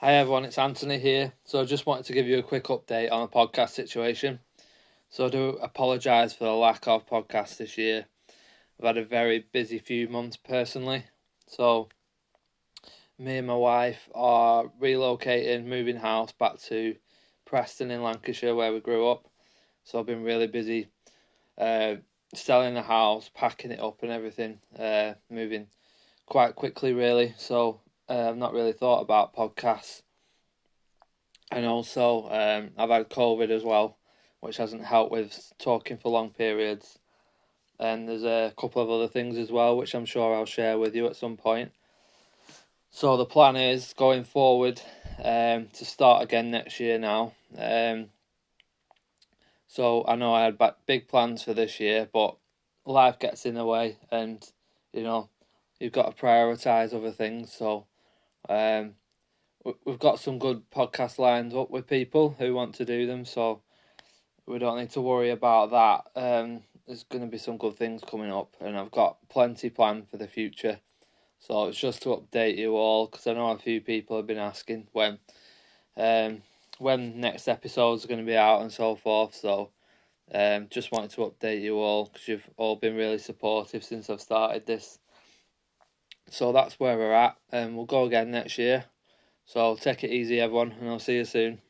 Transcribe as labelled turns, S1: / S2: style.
S1: Hi everyone, it's Anthony here. So I just wanted to give you a quick update on the podcast situation. So I do apologise for the lack of podcasts this year. I've had a very busy few months personally. So me and my wife are relocating, moving house back to Preston in Lancashire where we grew up. So I've been really busy uh, selling the house, packing it up and everything, uh, moving quite quickly really. So uh, I've not really thought about podcasts. And also, um, I've had COVID as well, which hasn't helped with talking for long periods. And there's a couple of other things as well, which I'm sure I'll share with you at some point. So the plan is going forward um, to start again next year now. Um, so I know I had big plans for this year, but life gets in the way, and you know you've got to prioritize other things. So um, we've got some good podcasts lined up with people who want to do them, so we don't need to worry about that. Um, there's going to be some good things coming up, and I've got plenty planned for the future. So it's just to update you all because I know a few people have been asking when, um, when next episodes are going to be out and so forth. So, um, just wanted to update you all because you've all been really supportive since I've started this. So that's where we're at, and we'll go again next year. So take it easy, everyone, and I'll see you soon.